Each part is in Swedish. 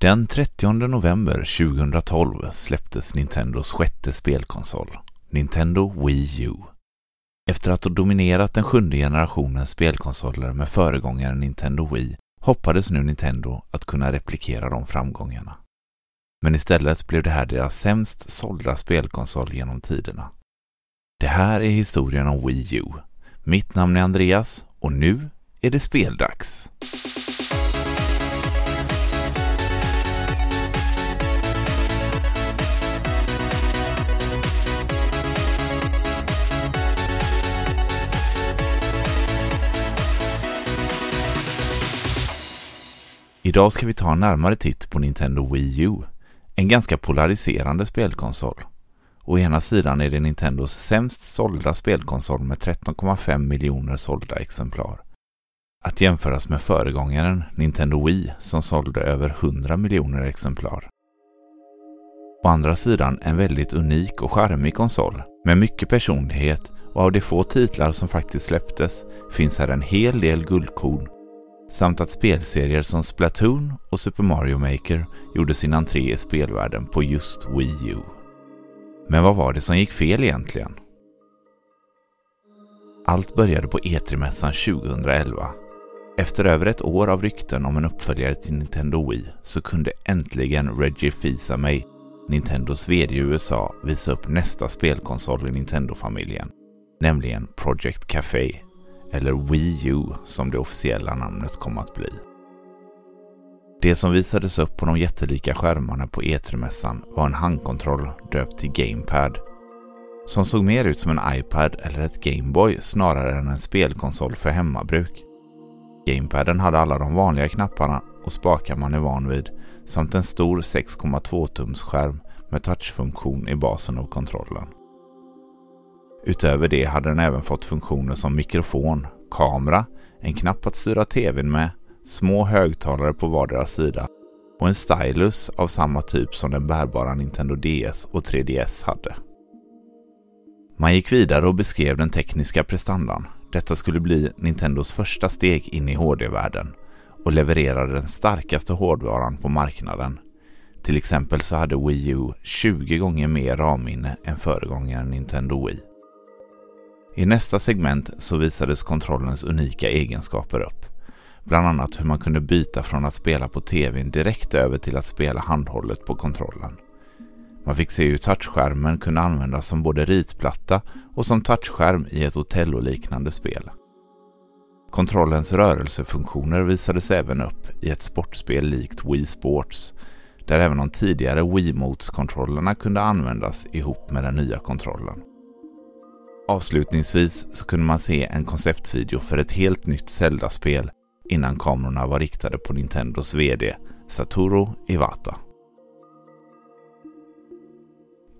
Den 30 november 2012 släpptes Nintendos sjätte spelkonsol, Nintendo Wii U. Efter att ha dominerat den sjunde generationens spelkonsoler med föregångaren Nintendo Wii hoppades nu Nintendo att kunna replikera de framgångarna. Men istället blev det här deras sämst sålda spelkonsol genom tiderna. Det här är historien om Wii U. Mitt namn är Andreas och nu är det speldags. Idag ska vi ta en närmare titt på Nintendo Wii U, en ganska polariserande spelkonsol. Å ena sidan är det Nintendos sämst sålda spelkonsol med 13,5 miljoner sålda exemplar. Att jämföras med föregångaren Nintendo Wii som sålde över 100 miljoner exemplar. Å andra sidan en väldigt unik och charmig konsol med mycket personlighet och av de få titlar som faktiskt släpptes finns här en hel del guldkorn samt att spelserier som Splatoon och Super Mario Maker gjorde sin entré i spelvärlden på just Wii U. Men vad var det som gick fel egentligen? Allt började på E3-mässan 2011. Efter över ett år av rykten om en uppföljare till Nintendo Wii så kunde äntligen Reggie Fils-Aimé, Nintendos VD i USA, visa upp nästa spelkonsol i Nintendo-familjen, nämligen Project Café eller Wii U som det officiella namnet kom att bli. Det som visades upp på de jättelika skärmarna på E3-mässan var en handkontroll döpt till Gamepad. Som såg mer ut som en iPad eller ett Gameboy snarare än en spelkonsol för hemmabruk. Gamepaden hade alla de vanliga knapparna och spakar man är van vid samt en stor 6,2 tums skärm med touchfunktion i basen av kontrollen. Utöver det hade den även fått funktioner som mikrofon, kamera, en knapp att styra tvn med, små högtalare på vardera sida och en stylus av samma typ som den bärbara Nintendo DS och 3DS hade. Man gick vidare och beskrev den tekniska prestandan. Detta skulle bli Nintendos första steg in i HD-världen och levererade den starkaste hårdvaran på marknaden. Till exempel så hade Wii U 20 gånger mer RAM-minne än föregångaren Nintendo Wii. I nästa segment så visades kontrollens unika egenskaper upp. Bland annat hur man kunde byta från att spela på tvn direkt över till att spela handhållet på kontrollen. Man fick se hur touchskärmen kunde användas som både ritplatta och som touchskärm i ett Otello-liknande spel. Kontrollens rörelsefunktioner visades även upp i ett sportspel likt Wii Sports, där även de tidigare Wiimotes-kontrollerna kunde användas ihop med den nya kontrollen. Avslutningsvis så kunde man se en konceptvideo för ett helt nytt Zelda-spel innan kamerorna var riktade på Nintendos VD Satoru Iwata.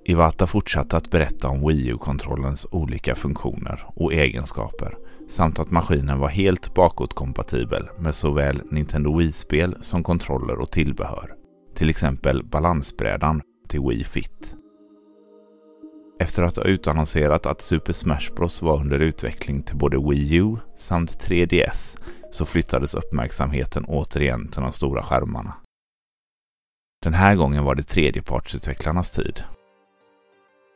Iwata fortsatte att berätta om Wii U-kontrollens olika funktioner och egenskaper samt att maskinen var helt bakåtkompatibel med såväl Nintendo Wii-spel som kontroller och tillbehör. Till exempel balansbrädan till Wii Fit. Efter att ha utannonserat att Super Smash Bros var under utveckling till både Wii U samt 3DS så flyttades uppmärksamheten återigen till de stora skärmarna. Den här gången var det tredjepartsutvecklarnas tid.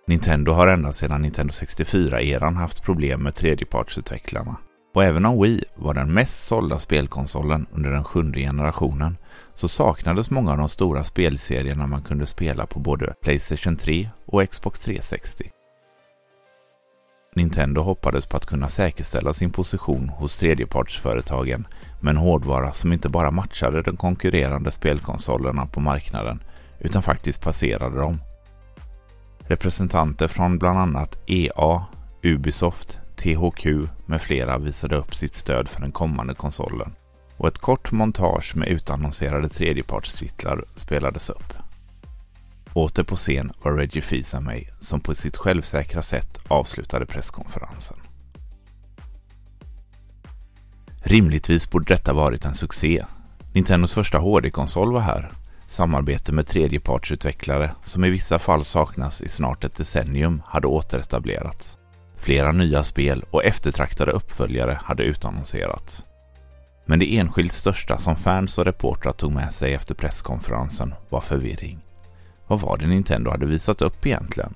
Nintendo har ända sedan Nintendo 64-eran haft problem med tredjepartsutvecklarna. Och även om Wii var den mest sålda spelkonsolen under den sjunde generationen så saknades många av de stora spelserierna man kunde spela på både Playstation 3 och Xbox 360. Nintendo hoppades på att kunna säkerställa sin position hos tredjepartsföretagen med en hårdvara som inte bara matchade de konkurrerande spelkonsolerna på marknaden utan faktiskt passerade dem. Representanter från bland annat EA, Ubisoft, THQ med flera visade upp sitt stöd för den kommande konsolen och ett kort montage med utannonserade tredjepartstitlar spelades upp. Åter på scen var Reggie Fils-Aimé som på sitt självsäkra sätt avslutade presskonferensen. Rimligtvis borde detta varit en succé. Nintendos första HD-konsol var här. Samarbete med tredjepartsutvecklare som i vissa fall saknas i snart ett decennium hade återetablerats. Flera nya spel och eftertraktade uppföljare hade utannonserats. Men det enskilt största som fans och reportrar tog med sig efter presskonferensen var förvirring. Vad var det Nintendo hade visat upp egentligen?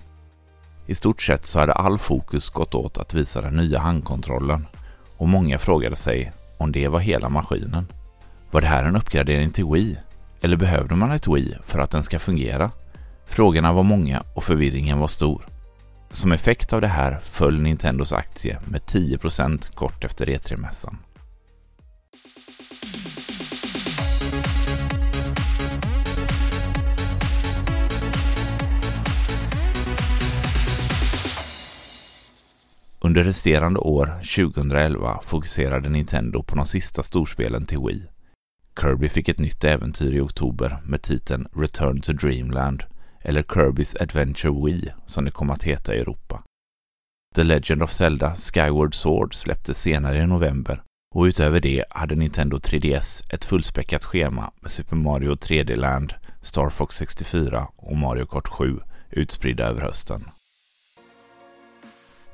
I stort sett så hade all fokus gått åt att visa den nya handkontrollen och många frågade sig om det var hela maskinen. Var det här en uppgradering till Wii? Eller behövde man ett Wii för att den ska fungera? Frågorna var många och förvirringen var stor. Som effekt av det här föll Nintendos aktie med 10% kort efter E3-mässan. Under resterande år 2011 fokuserade Nintendo på de sista storspelen till Wii. Kirby fick ett nytt äventyr i oktober med titeln Return to Dreamland eller Kirby's Adventure Wii som det kom att heta i Europa. The Legend of Zelda Skyward Sword släpptes senare i november och utöver det hade Nintendo 3DS ett fullspäckat schema med Super Mario 3D Land, Star Fox 64 och Mario Kart 7 utspridda över hösten.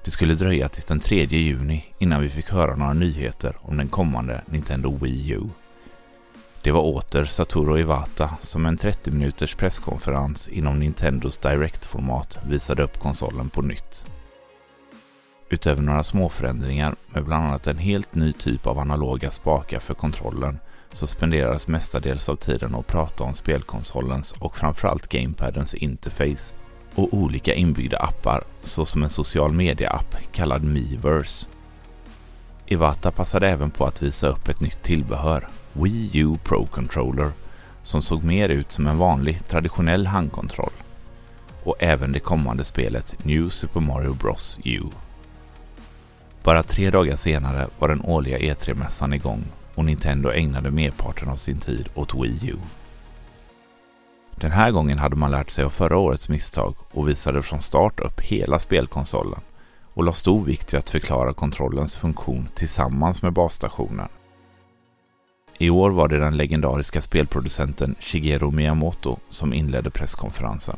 Det skulle dröja tills den 3 juni innan vi fick höra några nyheter om den kommande Nintendo Wii U. Det var åter Satoru Iwata som en 30 minuters presskonferens inom Nintendos Direct-format visade upp konsolen på nytt. Utöver några småförändringar med bland annat en helt ny typ av analoga spakar för kontrollen så spenderades mestadels av tiden att prata om spelkonsolens och framförallt gamepadens interface och olika inbyggda appar såsom en social media-app kallad Miiverse. Iwata passade även på att visa upp ett nytt tillbehör, Wii U Pro Controller, som såg mer ut som en vanlig traditionell handkontroll. Och även det kommande spelet New Super Mario Bros U. Bara tre dagar senare var den årliga E3-mässan igång och Nintendo ägnade merparten av sin tid åt Wii U. Den här gången hade man lärt sig av förra årets misstag och visade från start upp hela spelkonsolen och la stor vikt vid att förklara kontrollens funktion tillsammans med basstationen. I år var det den legendariska spelproducenten Shigeru Miyamoto som inledde presskonferensen.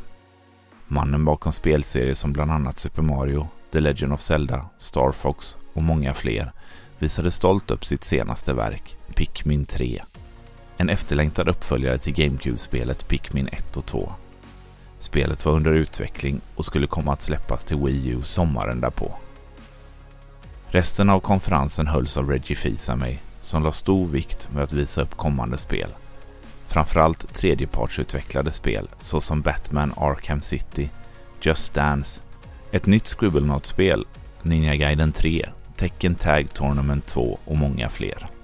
Mannen bakom spelserier som bland annat Super Mario, The Legend of Zelda, Star Fox och många fler visade stolt upp sitt senaste verk, Pikmin 3 en efterlängtad uppföljare till GameCube-spelet Pikmin 1 och 2. Spelet var under utveckling och skulle komma att släppas till Wii U sommaren därpå. Resten av konferensen hölls av Reggie Fils-Aimé som la stor vikt med att visa upp kommande spel. Framförallt tredjepartsutvecklade spel såsom Batman Arkham City, Just Dance, ett nytt Scribblenauts-spel, Ninja Gaiden 3, Tekken Tag Tournament 2 och många fler.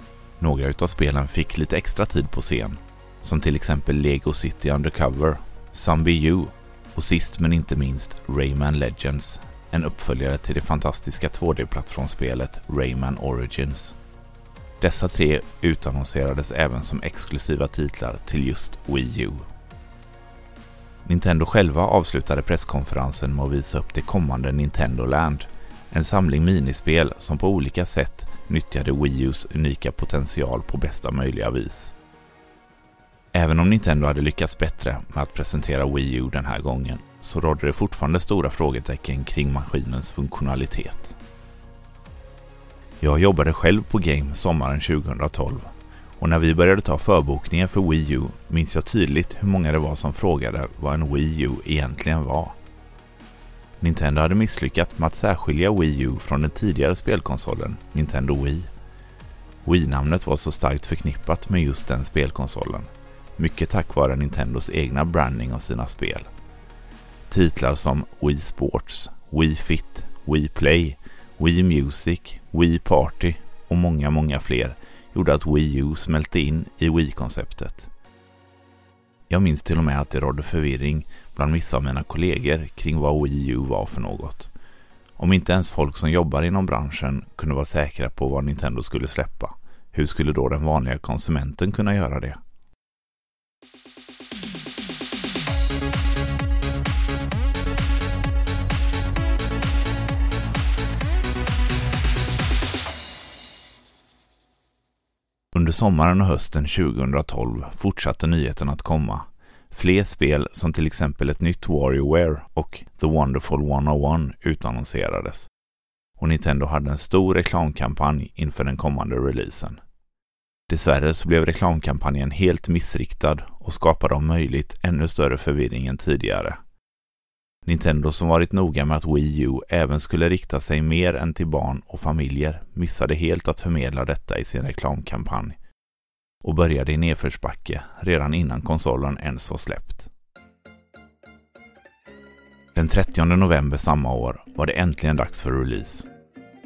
Några utav spelen fick lite extra tid på scen, som till exempel Lego City Undercover, Zombie U och sist men inte minst Rayman Legends, en uppföljare till det fantastiska 2D-plattformsspelet Rayman Origins. Dessa tre utannonserades även som exklusiva titlar till just Wii U. Nintendo själva avslutade presskonferensen med att visa upp det kommande Nintendo Land, en samling minispel som på olika sätt nyttjade Wii Us unika potential på bästa möjliga vis. Även om Nintendo hade lyckats bättre med att presentera Wii U den här gången så rådde det fortfarande stora frågetecken kring maskinens funktionalitet. Jag jobbade själv på Game sommaren 2012 och när vi började ta förbokningar för Wii U minns jag tydligt hur många det var som frågade vad en Wii U egentligen var. Nintendo hade misslyckats med att särskilja Wii U från den tidigare spelkonsolen Nintendo Wii. Wii-namnet var så starkt förknippat med just den spelkonsolen. Mycket tack vare Nintendos egna branding av sina spel. Titlar som Wii Sports, Wii Fit, Wii Play, Wii Music, Wii Party och många, många fler gjorde att Wii U smälte in i Wii-konceptet. Jag minns till och med att det rådde förvirring bland vissa av mina kollegor kring vad Wii U var för något. Om inte ens folk som jobbar inom branschen kunde vara säkra på vad Nintendo skulle släppa, hur skulle då den vanliga konsumenten kunna göra det? Under sommaren och hösten 2012 fortsatte nyheten att komma Fler spel som till exempel ett nytt WarioWare och The Wonderful 101 utannonserades. Och Nintendo hade en stor reklamkampanj inför den kommande releasen. Dessvärre så blev reklamkampanjen helt missriktad och skapade om möjligt ännu större förvirring än tidigare. Nintendo som varit noga med att Wii U även skulle rikta sig mer än till barn och familjer missade helt att förmedla detta i sin reklamkampanj och började i nedförsbacke redan innan konsolen ens var släppt. Den 30 november samma år var det äntligen dags för release.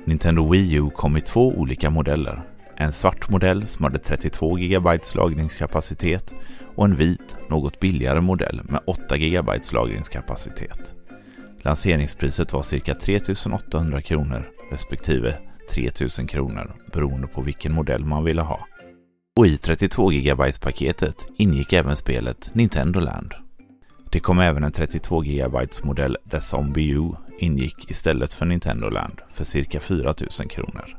Nintendo Wii U kom i två olika modeller. En svart modell som hade 32 GB lagringskapacitet och en vit, något billigare modell med 8 GB lagringskapacitet. Lanseringspriset var cirka 3800 kronor respektive 3000 kronor beroende på vilken modell man ville ha. Och i 32 GB-paketet ingick även spelet Nintendo Land. Det kom även en 32 GB-modell där Zombie U ingick istället för Nintendo Land för cirka 4000 kronor.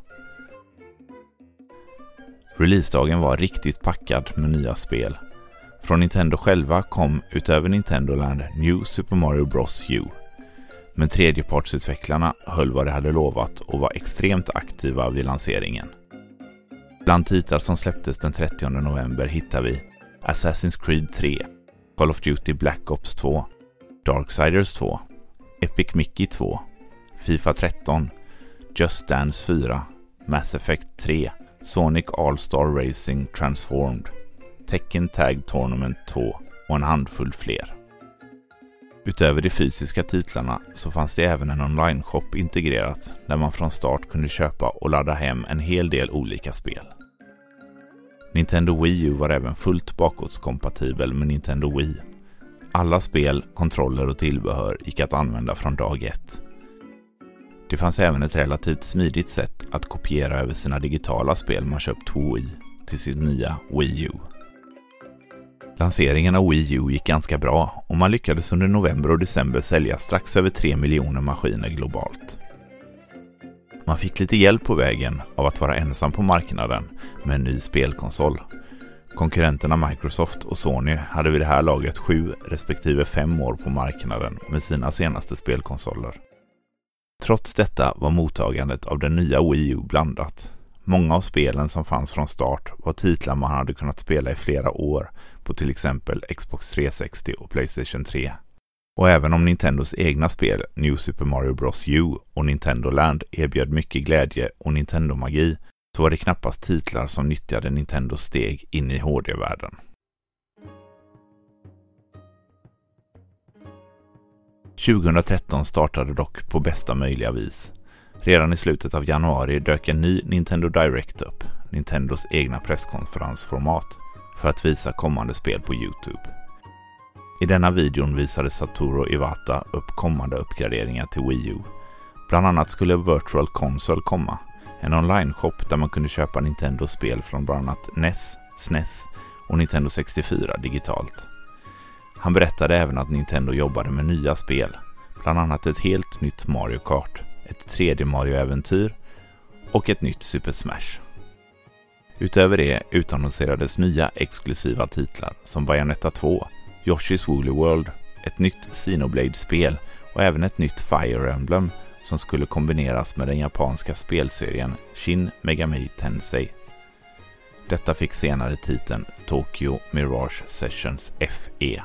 Releasedagen var riktigt packad med nya spel. Från Nintendo själva kom utöver Nintendo Land New Super Mario Bros U. Men tredjepartsutvecklarna höll vad de hade lovat och var extremt aktiva vid lanseringen. Bland titlar som släpptes den 30 november hittar vi Assassin's Creed 3, Call of Duty Black Ops 2, Darksiders 2, Epic Mickey 2, Fifa 13, Just Dance 4, Mass Effect 3, Sonic All-Star Racing Transformed, Tekken Tag Tournament 2 och en handfull fler. Utöver de fysiska titlarna så fanns det även en online-shop integrerat där man från start kunde köpa och ladda hem en hel del olika spel. Nintendo Wii U var även fullt bakåtskompatibel med Nintendo Wii. Alla spel, kontroller och tillbehör gick att använda från dag ett. Det fanns även ett relativt smidigt sätt att kopiera över sina digitala spel man köpt på Wii till sitt nya Wii U. Lanseringen av Wii U gick ganska bra och man lyckades under november och december sälja strax över 3 miljoner maskiner globalt. Man fick lite hjälp på vägen av att vara ensam på marknaden med en ny spelkonsol. Konkurrenterna Microsoft och Sony hade vid det här laget sju respektive fem år på marknaden med sina senaste spelkonsoler. Trots detta var mottagandet av den nya Wii U blandat. Många av spelen som fanns från start var titlar man hade kunnat spela i flera år på till exempel Xbox 360 och Playstation 3. Och även om Nintendos egna spel New Super Mario Bros U och Nintendo Land erbjöd mycket glädje och Nintendo-magi så var det knappast titlar som nyttjade Nintendos steg in i HD-världen. –2013 startade dock på bästa möjliga vis. Redan i slutet av januari dök en ny Nintendo Direct upp, Nintendos egna presskonferensformat, för att visa kommande spel på Youtube. I denna videon visade Satoru Iwata upp kommande uppgraderingar till Wii U. Bland annat skulle Virtual Console komma, en online-shop där man kunde köpa Nintendo-spel från bland annat NES, SNES och Nintendo 64 digitalt. Han berättade även att Nintendo jobbade med nya spel, bland annat ett helt nytt Mario Kart, ett tredje Mario-äventyr och ett nytt Super Smash. Utöver det utannonserades nya exklusiva titlar som Bayonetta 2, Yoshi's Woolly World, ett nytt Xenoblade-spel och även ett nytt Fire Emblem som skulle kombineras med den japanska spelserien Shin Megami Tensei. Detta fick senare titeln Tokyo Mirage Sessions FE.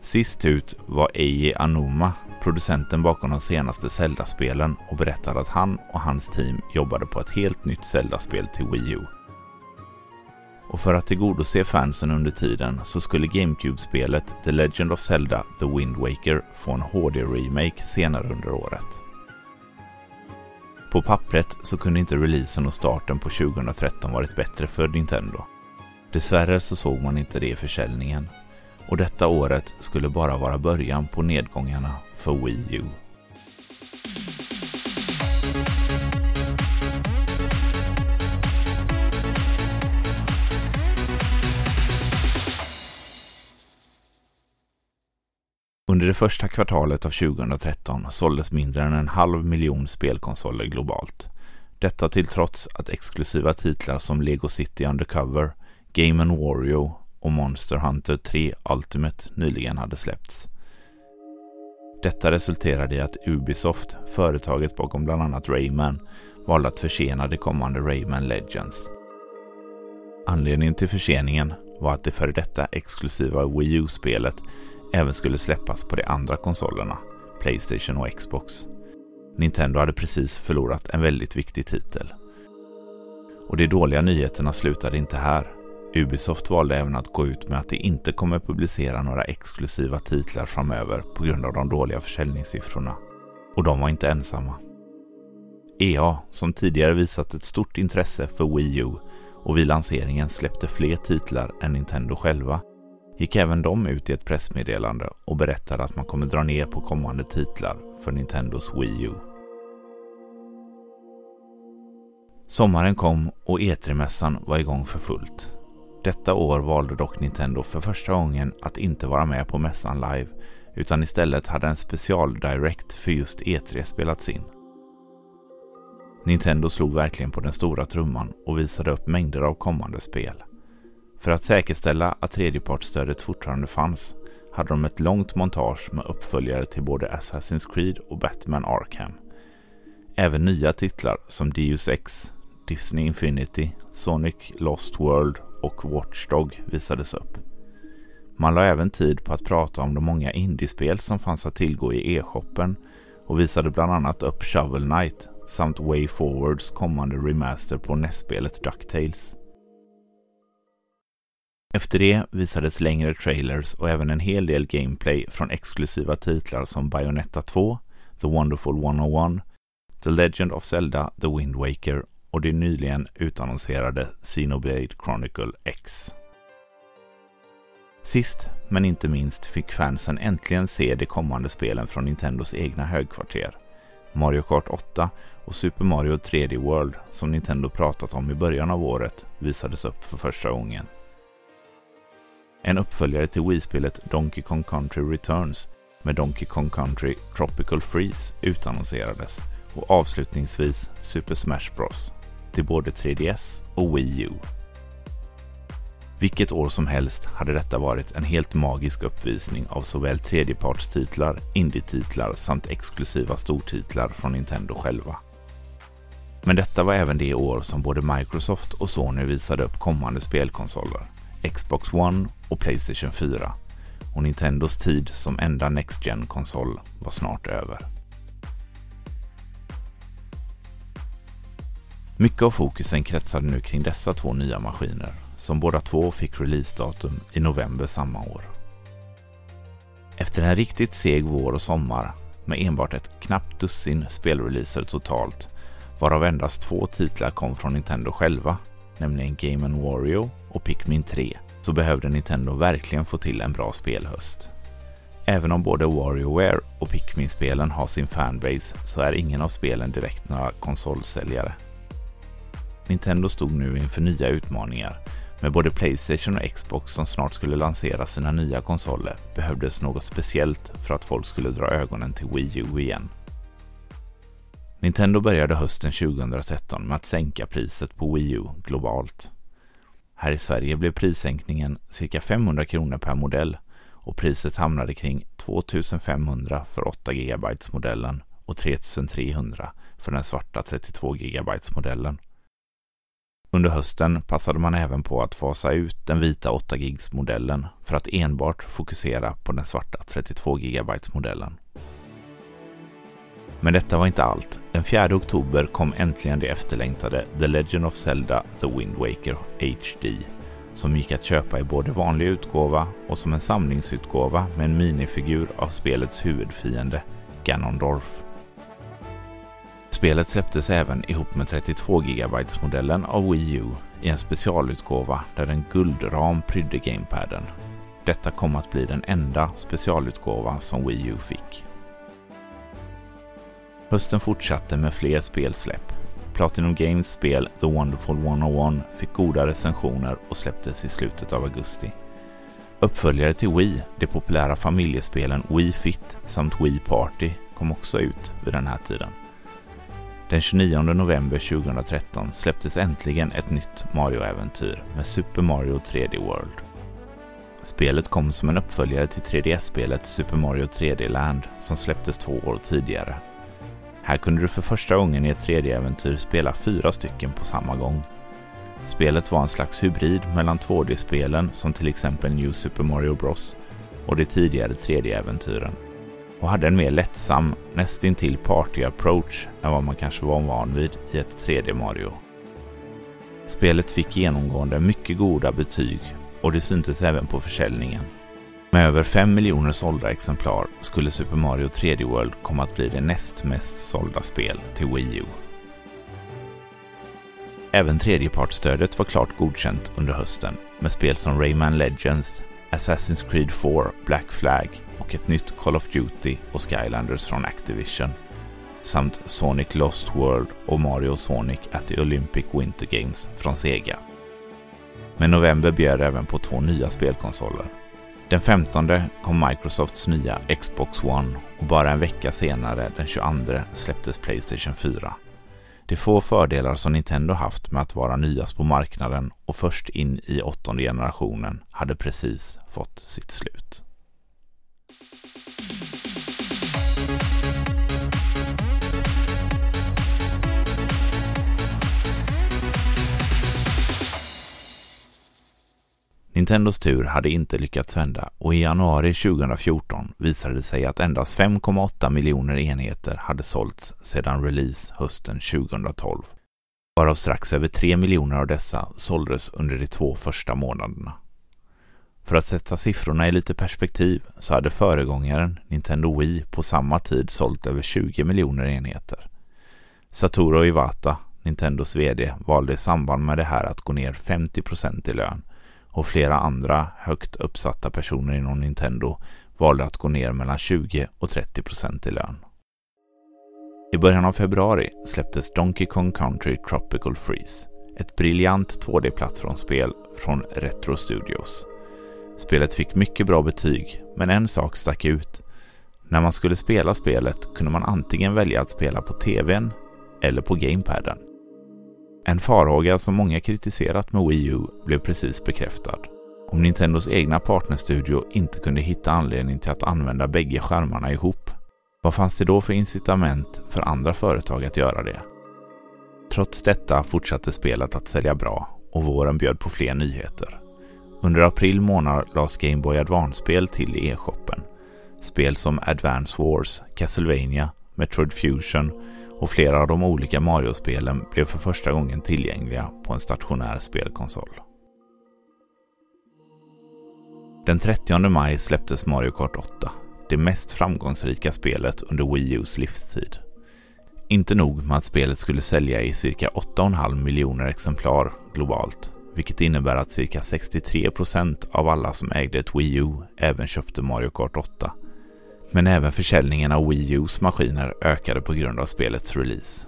Sist ut var Eiji Anuma, producenten bakom de senaste Zelda-spelen och berättade att han och hans team jobbade på ett helt nytt Zelda-spel till Wii U. Och för att tillgodose fansen under tiden så skulle GameCube-spelet The Legend of Zelda The Wind Waker få en HD-remake senare under året. På pappret så kunde inte releasen och starten på 2013 varit bättre för Nintendo. Dessvärre så såg man inte det i försäljningen och detta året skulle bara vara början på nedgångarna för Wii U. Under det första kvartalet av 2013 såldes mindre än en halv miljon spelkonsoler globalt. Detta till trots att exklusiva titlar som Lego City Undercover, Game Wario och Monster Hunter 3 Ultimate nyligen hade släppts. Detta resulterade i att Ubisoft, företaget bakom bland annat Rayman, valde att försena det kommande Rayman Legends. Anledningen till förseningen var att det före detta exklusiva Wii U-spelet även skulle släppas på de andra konsolerna, Playstation och Xbox. Nintendo hade precis förlorat en väldigt viktig titel. Och de dåliga nyheterna slutade inte här. Ubisoft valde även att gå ut med att de inte kommer publicera några exklusiva titlar framöver på grund av de dåliga försäljningssiffrorna. Och de var inte ensamma. EA, som tidigare visat ett stort intresse för Wii U och vid lanseringen släppte fler titlar än Nintendo själva, gick även de ut i ett pressmeddelande och berättade att man kommer dra ner på kommande titlar för Nintendos Wii U. Sommaren kom och E3-mässan var igång för fullt. Detta år valde dock Nintendo för första gången att inte vara med på mässan live utan istället hade en special-direct för just E3 spelats in. Nintendo slog verkligen på den stora trumman och visade upp mängder av kommande spel. För att säkerställa att tredjepartsstödet fortfarande fanns hade de ett långt montage med uppföljare till både Assassin's Creed och Batman Arkham. Även nya titlar som Deus Ex, Disney Infinity, Sonic Lost World och Watchdog visades upp. Man la även tid på att prata om de många indiespel som fanns att tillgå i e-shoppen och visade bland annat upp Shovel Knight samt Way Forwards kommande remaster på NES-spelet DuckTales. Efter det visades längre trailers och även en hel del gameplay från exklusiva titlar som Bayonetta 2, The Wonderful 101, The Legend of Zelda, The Wind Waker och det nyligen utannonserade Xenoblade Chronicle X. Sist men inte minst fick fansen äntligen se de kommande spelen från Nintendos egna högkvarter. Mario Kart 8 och Super Mario 3D World som Nintendo pratat om i början av året visades upp för första gången. En uppföljare till Wii-spelet Donkey Kong Country Returns med Donkey Kong Country Tropical Freeze utannonserades och avslutningsvis Super Smash Bros till både 3DS och Wii U. Vilket år som helst hade detta varit en helt magisk uppvisning av såväl tredjepartstitlar, indietitlar samt exklusiva stortitlar från Nintendo själva. Men detta var även det år som både Microsoft och Sony visade upp kommande spelkonsoler, Xbox One och Playstation 4. Och Nintendos tid som enda Next gen konsol var snart över. Mycket av fokusen kretsade nu kring dessa två nya maskiner som båda två fick releasedatum i november samma år. Efter en riktigt seg vår och sommar med enbart ett knappt dussin spelreleaser totalt varav endast två titlar kom från Nintendo själva, nämligen Game Wario och Pikmin 3, så behövde Nintendo verkligen få till en bra spelhöst. Även om både WarioWare och Pikmin-spelen har sin fanbase så är ingen av spelen direkt några konsolsäljare. Nintendo stod nu inför nya utmaningar. Med både Playstation och Xbox som snart skulle lansera sina nya konsoler behövdes något speciellt för att folk skulle dra ögonen till Wii U igen. Nintendo började hösten 2013 med att sänka priset på Wii U globalt. Här i Sverige blev prissänkningen cirka 500 kronor per modell och priset hamnade kring 2500 för 8 GB modellen och 3300 för den svarta 32 GB modellen. Under hösten passade man även på att fasa ut den vita 8GB-modellen för att enbart fokusera på den svarta 32 GB modellen. Men detta var inte allt. Den 4 oktober kom äntligen det efterlängtade The Legend of Zelda The Wind Waker HD som gick att köpa i både vanlig utgåva och som en samlingsutgåva med en minifigur av spelets huvudfiende, Ganondorf. Spelet släpptes även ihop med 32 GB-modellen av Wii U i en specialutgåva där en guldram prydde gamepaden. Detta kom att bli den enda specialutgåva som Wii U fick. Hösten fortsatte med fler spelsläpp. Platinum Games spel The Wonderful 101 fick goda recensioner och släpptes i slutet av augusti. Uppföljare till Wii, de populära familjespelen Wii Fit samt Wii Party kom också ut vid den här tiden. Den 29 november 2013 släpptes äntligen ett nytt Mario-äventyr med Super Mario 3D World. Spelet kom som en uppföljare till 3DS-spelet Super Mario 3D Land som släpptes två år tidigare här kunde du för första gången i ett 3D-äventyr spela fyra stycken på samma gång. Spelet var en slags hybrid mellan 2D-spelen som till exempel New Super Mario Bros och de tidigare 3D-äventyren och hade en mer lättsam, nästintill party approach än vad man kanske var van vid i ett 3D Mario. Spelet fick genomgående mycket goda betyg och det syntes även på försäljningen. Med över 5 miljoner sålda exemplar skulle Super Mario 3D World komma att bli det näst mest sålda spel till Wii U. Även tredjepartsstödet var klart godkänt under hösten med spel som Rayman Legends, Assassin's Creed 4, Black Flag och ett nytt Call of Duty och Skylanders från Activision samt Sonic Lost World och Mario Sonic at the Olympic Winter Games från Sega. Men november bjöd även på två nya spelkonsoler. Den 15 kom Microsofts nya Xbox One och bara en vecka senare, den 22, släpptes Playstation 4. De få fördelar som Nintendo haft med att vara nyast på marknaden och först in i åttonde generationen hade precis fått sitt slut. Nintendos tur hade inte lyckats vända och i januari 2014 visade det sig att endast 5,8 miljoner enheter hade sålts sedan release hösten 2012. Varav strax över 3 miljoner av dessa såldes under de två första månaderna. För att sätta siffrorna i lite perspektiv så hade föregångaren Nintendo Wii på samma tid sålt över 20 miljoner enheter. Satoru Iwata, Nintendos VD, valde i samband med det här att gå ner 50% i lön och flera andra högt uppsatta personer inom Nintendo valde att gå ner mellan 20 och 30 procent i lön. I början av februari släpptes Donkey Kong Country Tropical Freeze, ett briljant 2D-plattformsspel från Retro Studios. Spelet fick mycket bra betyg, men en sak stack ut. När man skulle spela spelet kunde man antingen välja att spela på TVn eller på gamepaden. En farhåga som många kritiserat med Wii U blev precis bekräftad. Om Nintendos egna partnerstudio inte kunde hitta anledning till att använda bägge skärmarna ihop, vad fanns det då för incitament för andra företag att göra det? Trots detta fortsatte spelet att sälja bra och våren bjöd på fler nyheter. Under april månad lades Game Boy Advance-spel till i e-shoppen. Spel som Advance Wars, Castlevania, Metroid Fusion och flera av de olika Mario-spelen blev för första gången tillgängliga på en stationär spelkonsol. Den 30 maj släpptes Mario Kart 8, det mest framgångsrika spelet under Wii Us livstid. Inte nog med att spelet skulle sälja i cirka 8,5 miljoner exemplar globalt, vilket innebär att cirka 63 procent av alla som ägde ett Wii U även köpte Mario Kart 8 men även försäljningen av Wii Us maskiner ökade på grund av spelets release.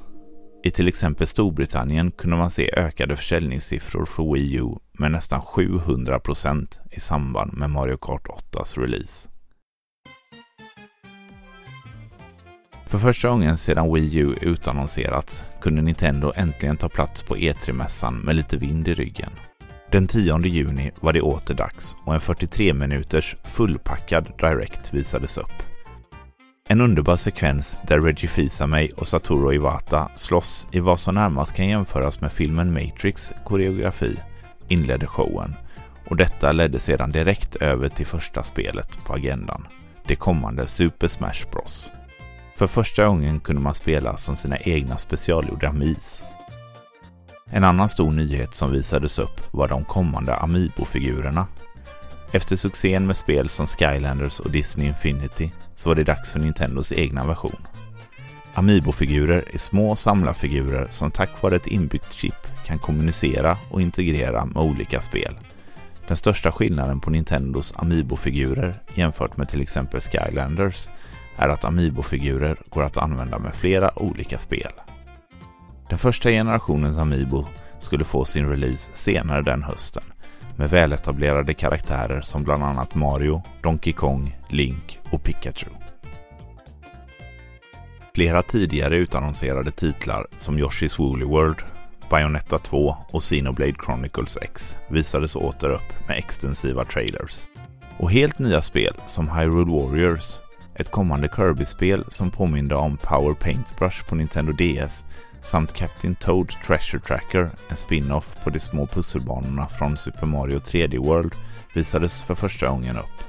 I till exempel Storbritannien kunde man se ökade försäljningssiffror för Wii U med nästan 700% i samband med Mario Kart 8s release. För första gången sedan Wii U utannonserats kunde Nintendo äntligen ta plats på E3-mässan med lite vind i ryggen. Den 10 juni var det åter dags och en 43 minuters fullpackad Direct visades upp. En underbar sekvens där Reggie Fils-Aimé och Satoru Iwata slåss i vad som närmast kan jämföras med filmen Matrix koreografi inledde showen och detta ledde sedan direkt över till första spelet på agendan, det kommande Super Smash Bros. För första gången kunde man spela som sina egna specialgjorda Mis. En annan stor nyhet som visades upp var de kommande Amiibo-figurerna. Efter succén med spel som Skylanders och Disney Infinity så var det dags för Nintendos egna version. Amiibo-figurer är små samlarfigurer som tack vare ett inbyggt chip kan kommunicera och integrera med olika spel. Den största skillnaden på Nintendos Amiibo-figurer jämfört med till exempel Skylanders är att Amiibo-figurer går att använda med flera olika spel. Den första generationens Amiibo skulle få sin release senare den hösten med väletablerade karaktärer som bland annat Mario, Donkey Kong, Link och Pikachu. Flera tidigare utannonserade titlar som Yoshi's Woolly World, Bayonetta 2 och Xenoblade Chronicles X visades åter upp med extensiva trailers. Och helt nya spel som Hyrule Warriors, ett kommande Kirby-spel som påminde om Power Paintbrush på Nintendo DS samt Captain Toad Treasure Tracker, en spin-off på de små pusselbanorna från Super Mario 3D World, visades för första gången upp.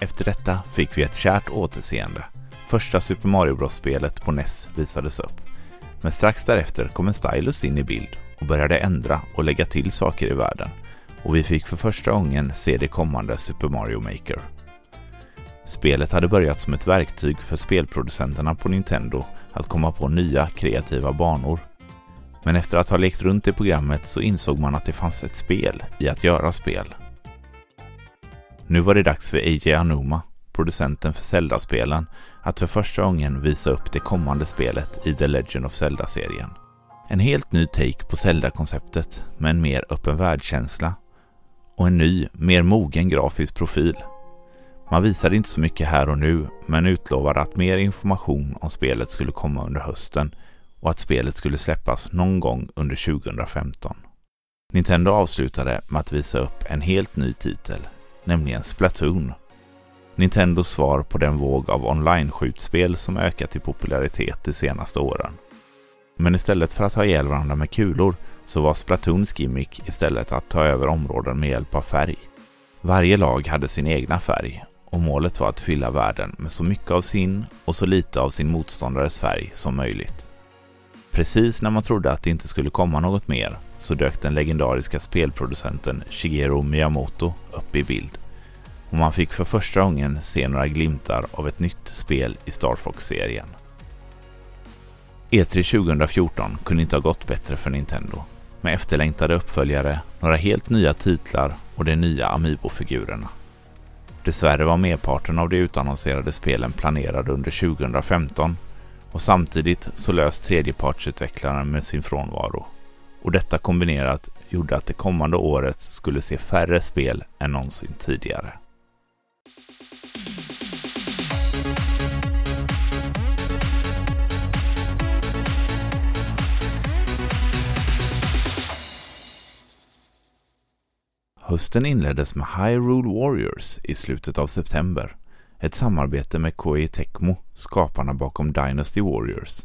Efter detta fick vi ett kärt återseende. Första Super Mario Bros-spelet på NES visades upp. Men strax därefter kom en stylus in i bild och började ändra och lägga till saker i världen. Och vi fick för första gången se det kommande Super Mario Maker. Spelet hade börjat som ett verktyg för spelproducenterna på Nintendo att komma på nya kreativa banor. Men efter att ha lekt runt i programmet så insåg man att det fanns ett spel i att göra spel. Nu var det dags för AJ Anuma, producenten för Zelda-spelen, att för första gången visa upp det kommande spelet i The Legend of Zelda-serien. En helt ny take på Zelda-konceptet med en mer öppen världskänsla och en ny, mer mogen grafisk profil. Man visade inte så mycket här och nu, men utlovade att mer information om spelet skulle komma under hösten och att spelet skulle släppas någon gång under 2015. Nintendo avslutade med att visa upp en helt ny titel, nämligen Splatoon. Nintendos svar på den våg av online-skjutspel som ökat i popularitet de senaste åren. Men istället för att ha ihjäl varandra med kulor så var Splatoons gimmick istället att ta över områden med hjälp av färg. Varje lag hade sin egna färg och målet var att fylla världen med så mycket av sin och så lite av sin motståndares färg som möjligt. Precis när man trodde att det inte skulle komma något mer så dök den legendariska spelproducenten Shigeru Miyamoto upp i bild. Och man fick för första gången se några glimtar av ett nytt spel i Star Fox-serien. E3 2014 kunde inte ha gått bättre för Nintendo. Med efterlängtade uppföljare, några helt nya titlar och de nya Amiibo-figurerna. Dessvärre var merparten av de utannonserade spelen planerade under 2015 och samtidigt så lös tredjepartsutvecklaren med sin frånvaro. Och detta kombinerat gjorde att det kommande året skulle se färre spel än någonsin tidigare. Hösten inleddes med Hyrule Warriors i slutet av september. Ett samarbete med Koei Tecmo, skaparna bakom Dynasty Warriors.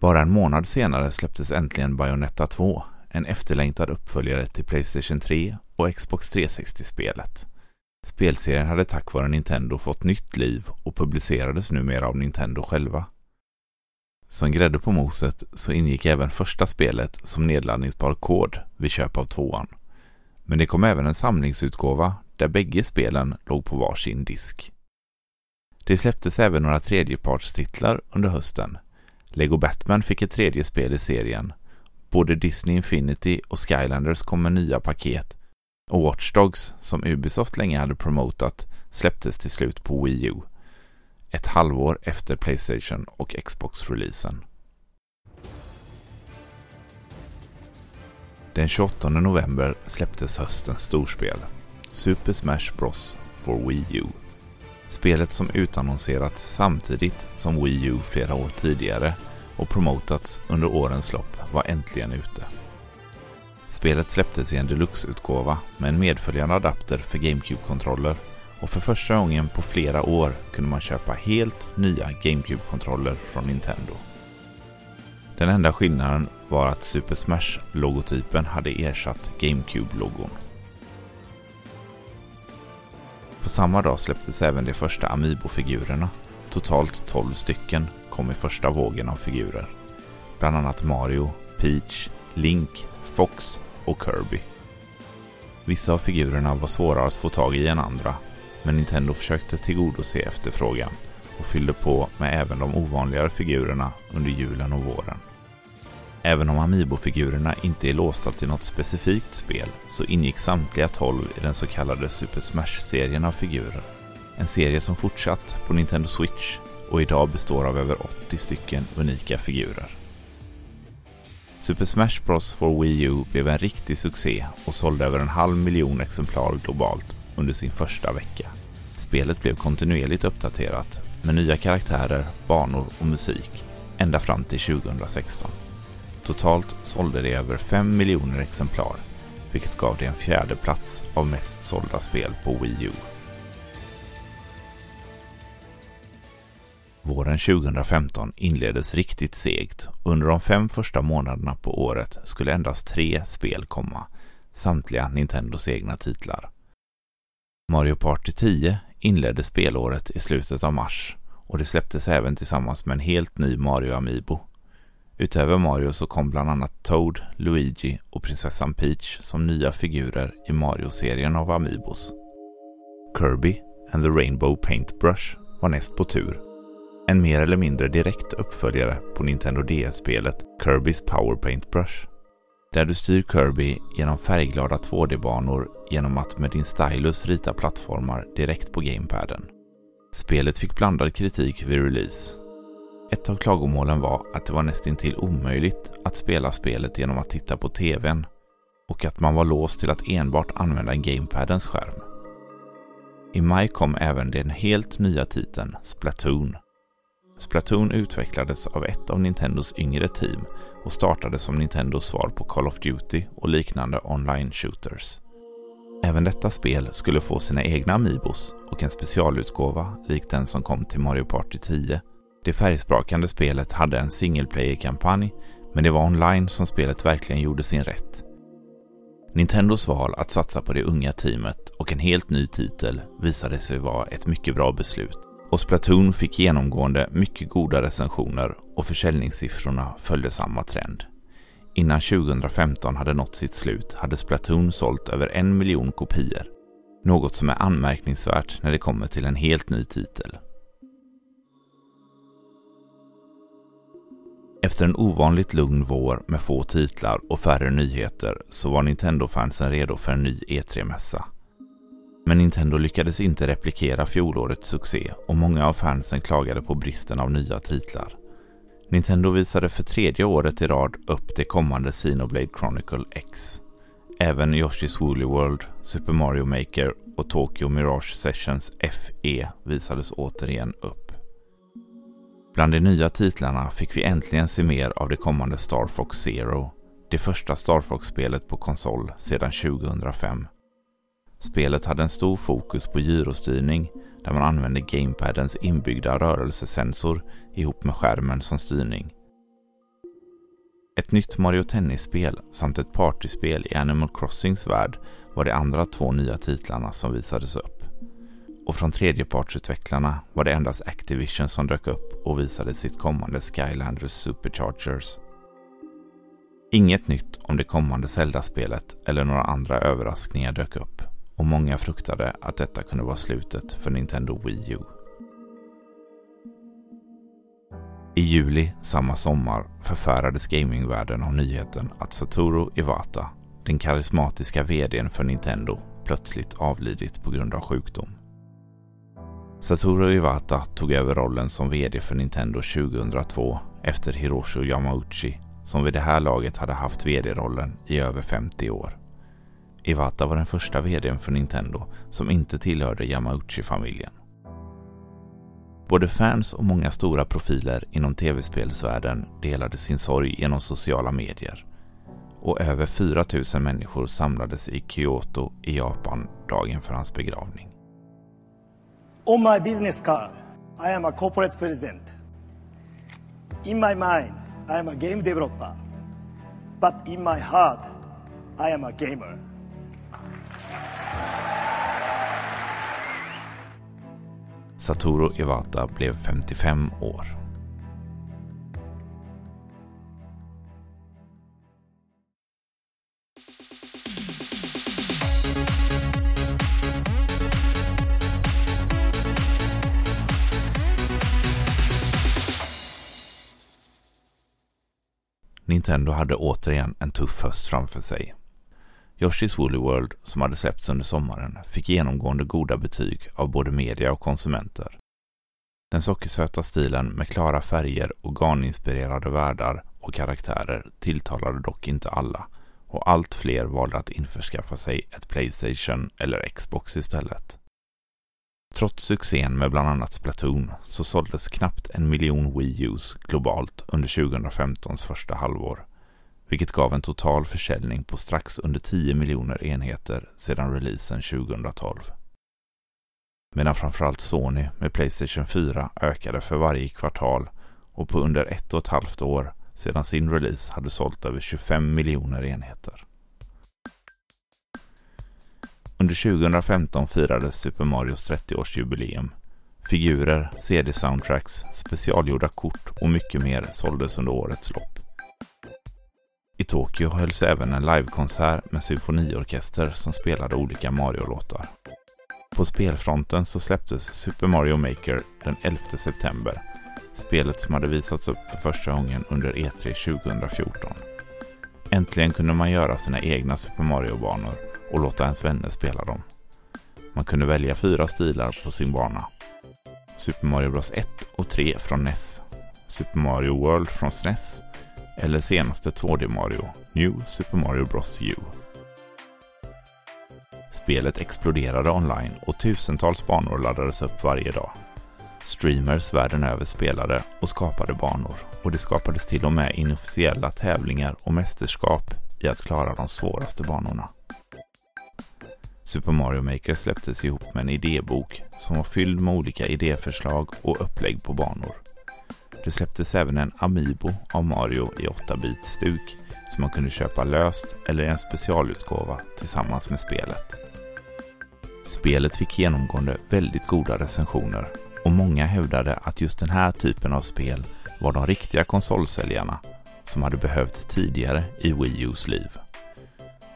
Bara en månad senare släpptes äntligen Bayonetta 2, en efterlängtad uppföljare till Playstation 3 och Xbox 360-spelet. Spelserien hade tack vare Nintendo fått nytt liv och publicerades numera av Nintendo själva. Som grädde på moset så ingick även första spelet som nedladdningsbar kod vid köp av tvåan. Men det kom även en samlingsutgåva där bägge spelen låg på varsin disk. Det släpptes även några tredjepartstitlar under hösten. Lego Batman fick ett tredje spel i serien. Både Disney Infinity och Skylanders kom med nya paket och Watch Dogs, som Ubisoft länge hade promotat, släpptes till slut på Wii U. Ett halvår efter Playstation och Xbox-releasen. Den 28 november släpptes höstens storspel, Super Smash Bros for Wii U. Spelet som utannonserats samtidigt som Wii U flera år tidigare och promotats under årens lopp var äntligen ute. Spelet släpptes i en deluxe-utgåva med en medföljande adapter för GameCube-kontroller och för första gången på flera år kunde man köpa helt nya GameCube-kontroller från Nintendo. Den enda skillnaden var att Super Smash-logotypen hade ersatt GameCube-logon. På samma dag släpptes även de första Amiibo-figurerna. Totalt 12 stycken kom i första vågen av figurer. Bland annat Mario, Peach, Link, Fox och Kirby. Vissa av figurerna var svårare att få tag i än andra, men Nintendo försökte tillgodose efterfrågan och fyllde på med även de ovanligare figurerna under julen och våren. Även om Amiibo-figurerna inte är låsta till något specifikt spel så ingick samtliga 12 i den så kallade Super Smash-serien av figurer. En serie som fortsatt på Nintendo Switch och idag består av över 80 stycken unika figurer. Super Smash Bros for Wii U blev en riktig succé och sålde över en halv miljon exemplar globalt under sin första vecka. Spelet blev kontinuerligt uppdaterat med nya karaktärer, banor och musik ända fram till 2016. Totalt sålde det över 5 miljoner exemplar, vilket gav det en fjärde plats av mest sålda spel på Wii U. Våren 2015 inleddes riktigt segt och under de fem första månaderna på året skulle endast tre spel komma, samtliga Nintendos egna titlar. Mario Party 10 inledde spelåret i slutet av mars och det släpptes även tillsammans med en helt ny Mario Amiibo. Utöver Mario så kom bland annat Toad, Luigi och prinsessan Peach som nya figurer i Mario-serien av Amiibos. Kirby and the Rainbow Paintbrush var näst på tur. En mer eller mindre direkt uppföljare på Nintendo DS-spelet Kirby's Power Paintbrush. Där du styr Kirby genom färgglada 2D-banor genom att med din stylus rita plattformar direkt på gamepaden. Spelet fick blandad kritik vid release. Ett av klagomålen var att det var nästintill omöjligt att spela spelet genom att titta på TVn och att man var låst till att enbart använda gamepadens skärm. I maj kom även den helt nya titeln Splatoon. Splatoon utvecklades av ett av Nintendos yngre team och startade som Nintendos svar på Call of Duty och liknande online shooters. Även detta spel skulle få sina egna Amiibos och en specialutgåva likt den som kom till Mario Party 10. Det färgsprakande spelet hade en single player-kampanj men det var online som spelet verkligen gjorde sin rätt. Nintendos val att satsa på det unga teamet och en helt ny titel visade sig vara ett mycket bra beslut och Splatoon fick genomgående mycket goda recensioner och försäljningssiffrorna följde samma trend. Innan 2015 hade nått sitt slut hade Splatoon sålt över en miljon kopior. Något som är anmärkningsvärt när det kommer till en helt ny titel. Efter en ovanligt lugn vår med få titlar och färre nyheter så var Nintendo-fansen redo för en ny E3-mässa. Men Nintendo lyckades inte replikera fjolårets succé och många av fansen klagade på bristen av nya titlar. Nintendo visade för tredje året i rad upp det kommande Xenoblade Chronicle X. Även Yoshi's Woolly World, Super Mario Maker och Tokyo Mirage Sessions FE visades återigen upp. Bland de nya titlarna fick vi äntligen se mer av det kommande Star Fox Zero, det första Star Fox-spelet på konsol sedan 2005. Spelet hade en stor fokus på gyrostyrning där man använde gamepadens inbyggda rörelsesensor ihop med skärmen som styrning. Ett nytt Mario Tennis-spel samt ett partyspel i Animal Crossings värld var de andra två nya titlarna som visades upp. Och från tredjepartsutvecklarna var det endast Activision som dök upp och visade sitt kommande Skylanders Superchargers. Inget nytt om det kommande Zelda-spelet eller några andra överraskningar dök upp och många fruktade att detta kunde vara slutet för Nintendo Wii U. I juli samma sommar förfärades gamingvärlden av nyheten att Satoru Iwata, den karismatiska VDn för Nintendo, plötsligt avlidit på grund av sjukdom. Satoru Iwata tog över rollen som VD för Nintendo 2002 efter Hiroshi Yamauchi som vid det här laget hade haft VD-rollen i över 50 år. Iwata var den första VDn för Nintendo som inte tillhörde Yamauchi-familjen. Både fans och många stora profiler inom tv-spelsvärlden delade sin sorg genom sociala medier. Och över 4 000 människor samlades i Kyoto i Japan dagen för hans begravning. On my business card, I am a corporate president. In my mind, I am a game developer. But in my heart, I am a gamer. Satoru Iwata blev 55 år. Nintendo hade återigen en tuff höst framför sig Yoshi's Woolly World, som hade släppts under sommaren, fick genomgående goda betyg av både media och konsumenter. Den sockersöta stilen med klara färger och garninspirerade världar och karaktärer tilltalade dock inte alla och allt fler valde att införskaffa sig ett Playstation eller Xbox istället. Trots succén med bland annat Splatoon så såldes knappt en miljon Wii U's globalt under 2015s första halvår vilket gav en total försäljning på strax under 10 miljoner enheter sedan releasen 2012. medan framförallt Sony med Playstation 4 ökade för varje kvartal och på under ett och ett halvt år sedan sin release hade sålt över 25 miljoner enheter. Under 2015 firades Super Marios 30-årsjubileum. Figurer, CD-soundtracks, specialgjorda kort och mycket mer såldes under årets lopp. I Tokyo hölls även en livekonsert med symfoniorkester som spelade olika Mario-låtar. På spelfronten så släpptes Super Mario Maker den 11 september. Spelet som hade visats upp för första gången under E3 2014. Äntligen kunde man göra sina egna Super Mario-banor och låta ens vänner spela dem. Man kunde välja fyra stilar på sin bana. Super Mario Bros 1 och 3 från NES, Super Mario World från SNES eller senaste 2D Mario, New Super Mario Bros U. Spelet exploderade online och tusentals banor laddades upp varje dag. Streamers världen över spelade och skapade banor och det skapades till och med inofficiella tävlingar och mästerskap i att klara de svåraste banorna. Super Mario Maker släpptes ihop med en idébok som var fylld med olika idéförslag och upplägg på banor. Det släpptes även en Amiibo av Mario i 8-bit stuk som man kunde köpa löst eller i en specialutgåva tillsammans med spelet. Spelet fick genomgående väldigt goda recensioner och många hävdade att just den här typen av spel var de riktiga konsolsäljarna som hade behövts tidigare i Wii U's liv.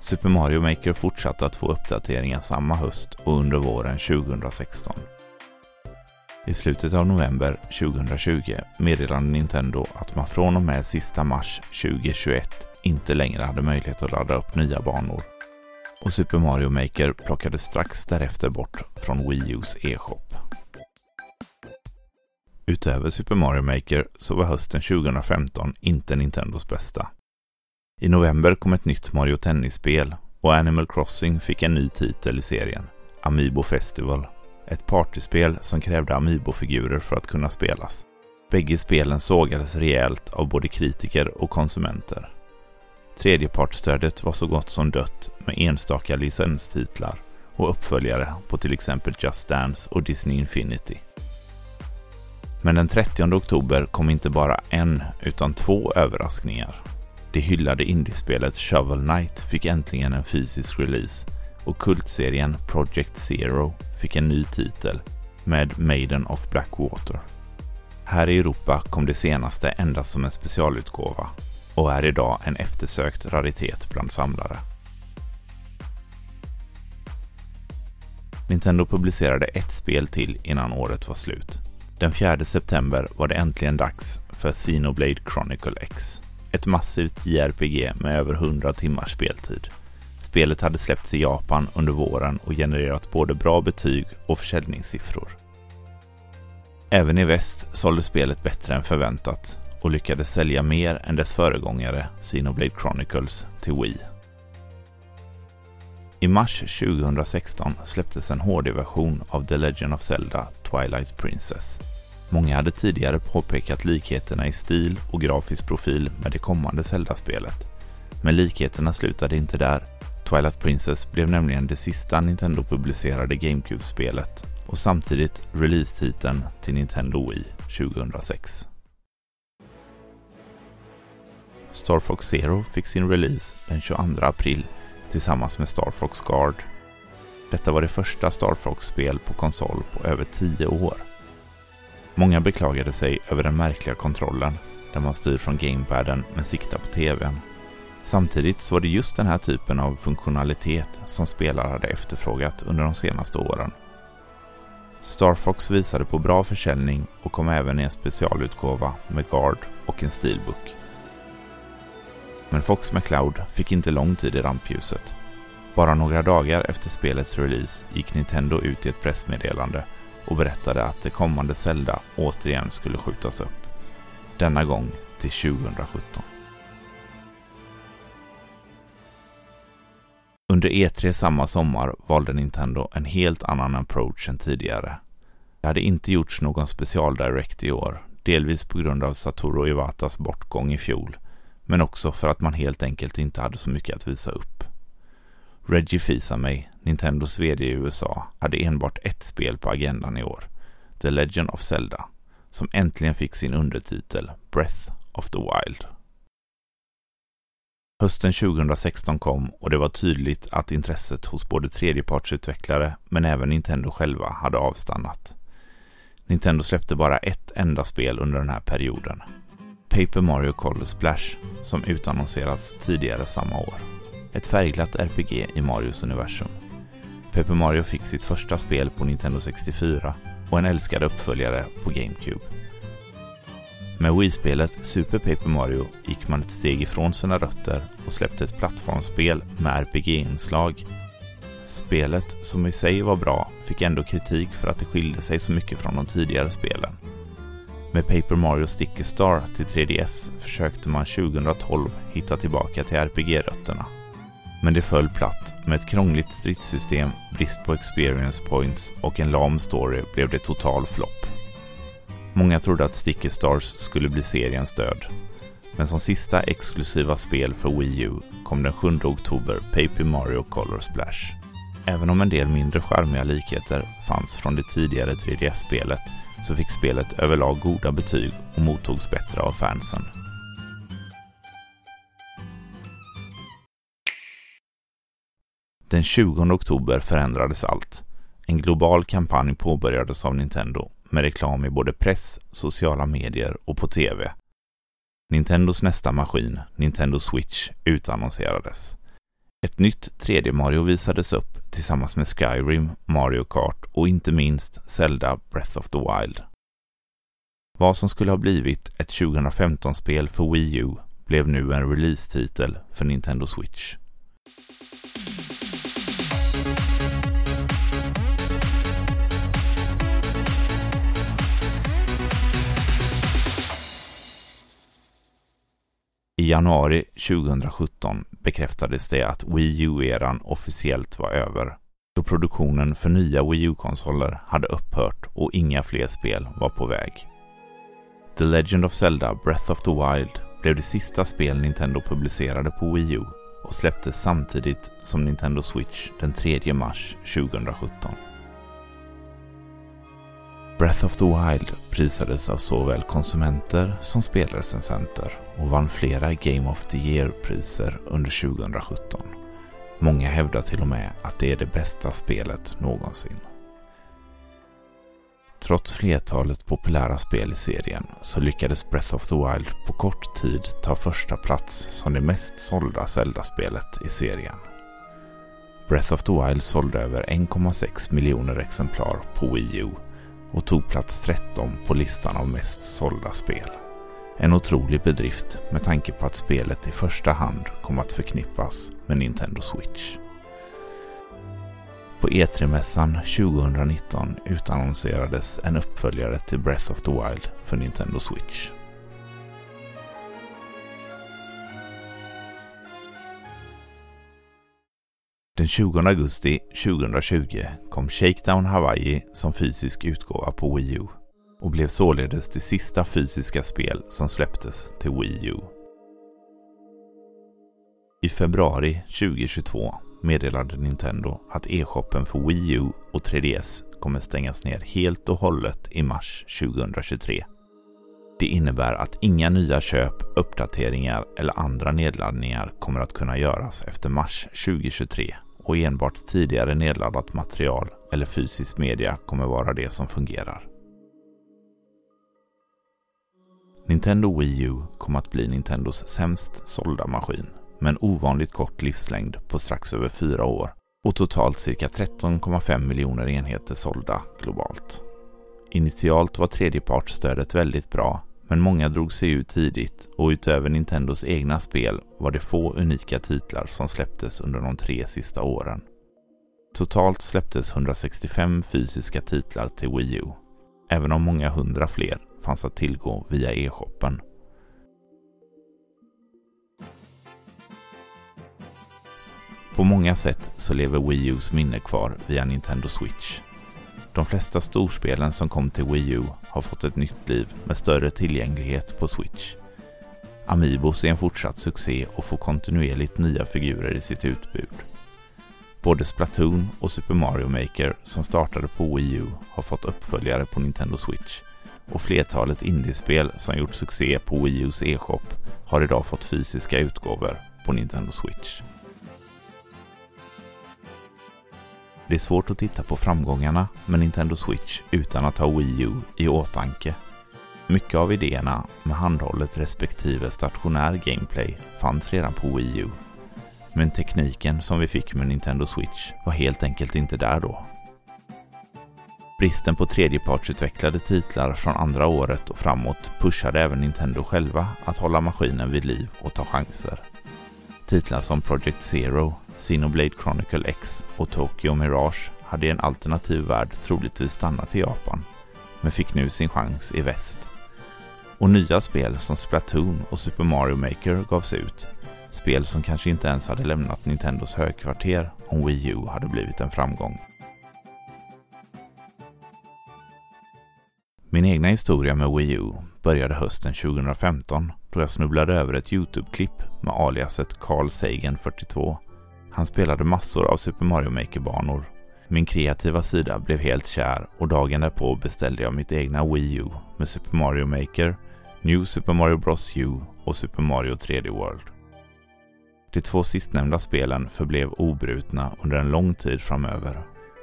Super Mario Maker fortsatte att få uppdateringar samma höst och under våren 2016. I slutet av november 2020 meddelade Nintendo att man från och med sista mars 2021 inte längre hade möjlighet att ladda upp nya banor. Och Super Mario Maker plockades strax därefter bort från Wii U's e-shop. Utöver Super Mario Maker så var hösten 2015 inte Nintendos bästa. I november kom ett nytt Mario Tennis-spel och Animal Crossing fick en ny titel i serien, Amiibo Festival. Ett partyspel som krävde Amiibo-figurer för att kunna spelas. Bägge spelen sågades rejält av både kritiker och konsumenter. Tredjepartsstödet var så gott som dött med enstaka licenstitlar och uppföljare på till exempel Just Dance och Disney Infinity. Men den 30 oktober kom inte bara en utan två överraskningar. Det hyllade indiespelet Shovel Knight fick äntligen en fysisk release och kultserien Project Zero fick en ny titel med Maiden of Blackwater. Här i Europa kom det senaste endast som en specialutgåva och är idag en eftersökt raritet bland samlare. Nintendo publicerade ett spel till innan året var slut. Den 4 september var det äntligen dags för Xenoblade Chronicle X. Ett massivt JRPG med över 100 timmars speltid. Spelet hade släppts i Japan under våren och genererat både bra betyg och försäljningssiffror. Även i väst sålde spelet bättre än förväntat och lyckades sälja mer än dess föregångare Xenoblade Chronicles till Wii. I mars 2016 släpptes en HD-version av The Legend of Zelda Twilight Princess. Många hade tidigare påpekat likheterna i stil och grafisk profil med det kommande Zelda-spelet. Men likheterna slutade inte där. Twilight Princess blev nämligen det sista Nintendo-publicerade GameCube-spelet och samtidigt release-titeln till Nintendo Wii 2006. Star Fox Zero fick sin release den 22 april tillsammans med Star Fox Guard. Detta var det första Star Fox-spel på konsol på över 10 år. Många beklagade sig över den märkliga kontrollen där man styr från gamepaden men siktar på TVn. Samtidigt så var det just den här typen av funktionalitet som spelare hade efterfrågat under de senaste åren. Star Fox visade på bra försäljning och kom även i en specialutgåva med Guard och en steelbook. Men Fox McCloud fick inte lång tid i rampljuset. Bara några dagar efter spelets release gick Nintendo ut i ett pressmeddelande och berättade att det kommande Zelda återigen skulle skjutas upp. Denna gång till 2017. Under E3 samma sommar valde Nintendo en helt annan approach än tidigare. Det hade inte gjorts någon specialdirect i år, delvis på grund av Satoru Iwatas bortgång i fjol, men också för att man helt enkelt inte hade så mycket att visa upp. Reggie Fils-Aimé, Nintendos VD i USA, hade enbart ett spel på agendan i år. The Legend of Zelda, som äntligen fick sin undertitel Breath of the Wild. Hösten 2016 kom och det var tydligt att intresset hos både tredjepartsutvecklare men även Nintendo själva hade avstannat. Nintendo släppte bara ett enda spel under den här perioden. Paper Mario Color Splash, som utannonserats tidigare samma år. Ett färgglatt RPG i Marios universum. Paper Mario fick sitt första spel på Nintendo 64 och en älskad uppföljare på GameCube. Med Wii-spelet Super Paper Mario gick man ett steg ifrån sina rötter och släppte ett plattformsspel med RPG-inslag. Spelet, som i sig var bra, fick ändå kritik för att det skilde sig så mycket från de tidigare spelen. Med Paper Mario Sticker Star till 3DS försökte man 2012 hitta tillbaka till RPG-rötterna. Men det föll platt. Med ett krångligt stridssystem, brist på experience points och en lam story blev det total flopp. Många trodde att Sticker Stars skulle bli seriens död. Men som sista exklusiva spel för Wii U kom den 7 oktober Paper Mario Color Splash. Även om en del mindre charmiga likheter fanns från det tidigare 3DS-spelet så fick spelet överlag goda betyg och mottogs bättre av fansen. Den 20 oktober förändrades allt. En global kampanj påbörjades av Nintendo med reklam i både press, sociala medier och på TV. Nintendos nästa maskin, Nintendo Switch, utannonserades. Ett nytt 3D Mario visades upp tillsammans med Skyrim, Mario Kart och inte minst Zelda Breath of the Wild. Vad som skulle ha blivit ett 2015-spel för Wii U blev nu en release-titel för Nintendo Switch. I januari 2017 bekräftades det att Wii U-eran officiellt var över då produktionen för nya Wii U-konsoler hade upphört och inga fler spel var på väg. The Legend of Zelda Breath of the Wild blev det sista spel Nintendo publicerade på Wii U och släpptes samtidigt som Nintendo Switch den 3 mars 2017. Breath of the Wild prisades av såväl konsumenter som spelrecensenter och vann flera Game of the Year-priser under 2017. Många hävdar till och med att det är det bästa spelet någonsin. Trots flertalet populära spel i serien så lyckades Breath of the Wild på kort tid ta första plats som det mest sålda Zelda-spelet i serien. Breath of the Wild sålde över 1,6 miljoner exemplar på Wii U och tog plats 13 på listan av mest sålda spel. En otrolig bedrift med tanke på att spelet i första hand kom att förknippas med Nintendo Switch. På E3-mässan 2019 utannonserades en uppföljare till Breath of the Wild för Nintendo Switch. Den 20 augusti 2020 kom Shakedown Hawaii som fysisk utgåva på Wii U och blev således det sista fysiska spel som släpptes till Wii U. I februari 2022 meddelade Nintendo att e-shoppen för Wii U och 3DS kommer stängas ner helt och hållet i mars 2023. Det innebär att inga nya köp, uppdateringar eller andra nedladdningar kommer att kunna göras efter mars 2023 och enbart tidigare nedladdat material eller fysisk media kommer vara det som fungerar. Nintendo Wii U kom att bli Nintendos sämst sålda maskin med en ovanligt kort livslängd på strax över fyra år och totalt cirka 13,5 miljoner enheter sålda globalt. Initialt var tredjepartsstödet väldigt bra men många drog sig ut tidigt och utöver Nintendos egna spel var det få unika titlar som släpptes under de tre sista åren. Totalt släpptes 165 fysiska titlar till Wii U, även om många hundra fler fanns att tillgå via e-shoppen. På många sätt så lever Wii Us minne kvar via Nintendo Switch de flesta storspelen som kom till Wii U har fått ett nytt liv med större tillgänglighet på Switch. Amiibos är en fortsatt succé och får kontinuerligt nya figurer i sitt utbud. Både Splatoon och Super Mario Maker som startade på Wii U har fått uppföljare på Nintendo Switch och flertalet indiespel som gjort succé på Wii Us e-shop har idag fått fysiska utgåvor på Nintendo Switch. Det är svårt att titta på framgångarna med Nintendo Switch utan att ha Wii U i åtanke. Mycket av idéerna med handhållet respektive stationär gameplay fanns redan på Wii U. Men tekniken som vi fick med Nintendo Switch var helt enkelt inte där då. Bristen på tredjepartsutvecklade titlar från andra året och framåt pushade även Nintendo själva att hålla maskinen vid liv och ta chanser. Titlar som Project Zero, Xenoblade Chronicle X och Tokyo Mirage hade i en alternativ värld troligtvis stannat i Japan, men fick nu sin chans i väst. Och nya spel som Splatoon och Super Mario Maker gavs ut, spel som kanske inte ens hade lämnat Nintendos högkvarter om Wii U hade blivit en framgång. Min egna historia med Wii U började hösten 2015 då jag snubblade över ett Youtube-klipp med aliaset Carl Sagan 42. Han spelade massor av Super Mario Maker-banor. Min kreativa sida blev helt kär och dagen därpå beställde jag mitt egna Wii U med Super Mario Maker, New Super Mario Bros U och Super Mario 3D World. De två sistnämnda spelen förblev obrutna under en lång tid framöver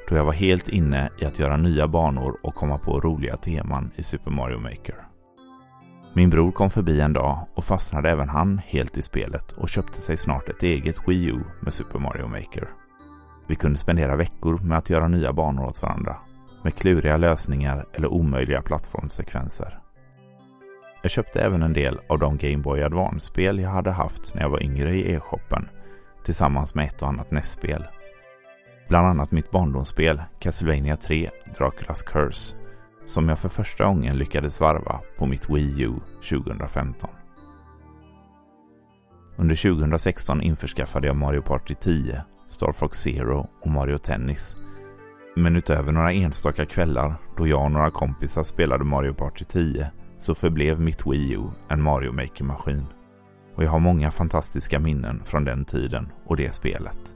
då jag var helt inne i att göra nya banor och komma på roliga teman i Super Mario Maker. Min bror kom förbi en dag och fastnade även han helt i spelet och köpte sig snart ett eget Wii U med Super Mario Maker. Vi kunde spendera veckor med att göra nya banor åt varandra, med kluriga lösningar eller omöjliga plattformssekvenser. Jag köpte även en del av de Game Boy Advance-spel jag hade haft när jag var yngre i e-shoppen, tillsammans med ett och annat NES-spel Bland annat mitt barndomsspel Castlevania 3 Draculas Curse som jag för första gången lyckades varva på mitt Wii U 2015. Under 2016 införskaffade jag Mario Party 10, Star Fox Zero och Mario Tennis. Men utöver några enstaka kvällar då jag och några kompisar spelade Mario Party 10 så förblev mitt Wii U en Mario Maker-maskin. Och jag har många fantastiska minnen från den tiden och det spelet.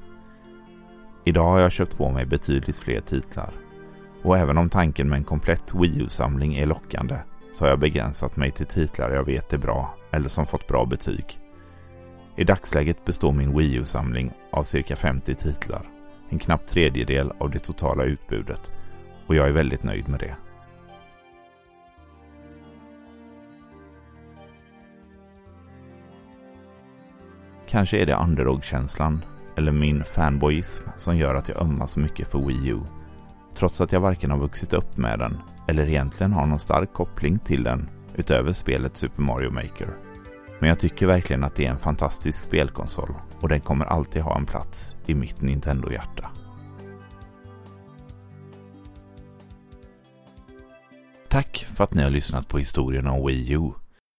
Idag har jag köpt på mig betydligt fler titlar. Och även om tanken med en komplett Wii U-samling är lockande så har jag begränsat mig till titlar jag vet är bra eller som fått bra betyg. I dagsläget består min Wii U-samling av cirka 50 titlar. En knapp tredjedel av det totala utbudet. Och jag är väldigt nöjd med det. Kanske är det underdog-känslan eller min fanboyism som gör att jag ömmar så mycket för Wii U. Trots att jag varken har vuxit upp med den eller egentligen har någon stark koppling till den utöver spelet Super Mario Maker. Men jag tycker verkligen att det är en fantastisk spelkonsol och den kommer alltid ha en plats i mitt Nintendo-hjärta. Tack för att ni har lyssnat på historien om Wii U.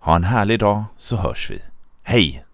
Ha en härlig dag så hörs vi. Hej!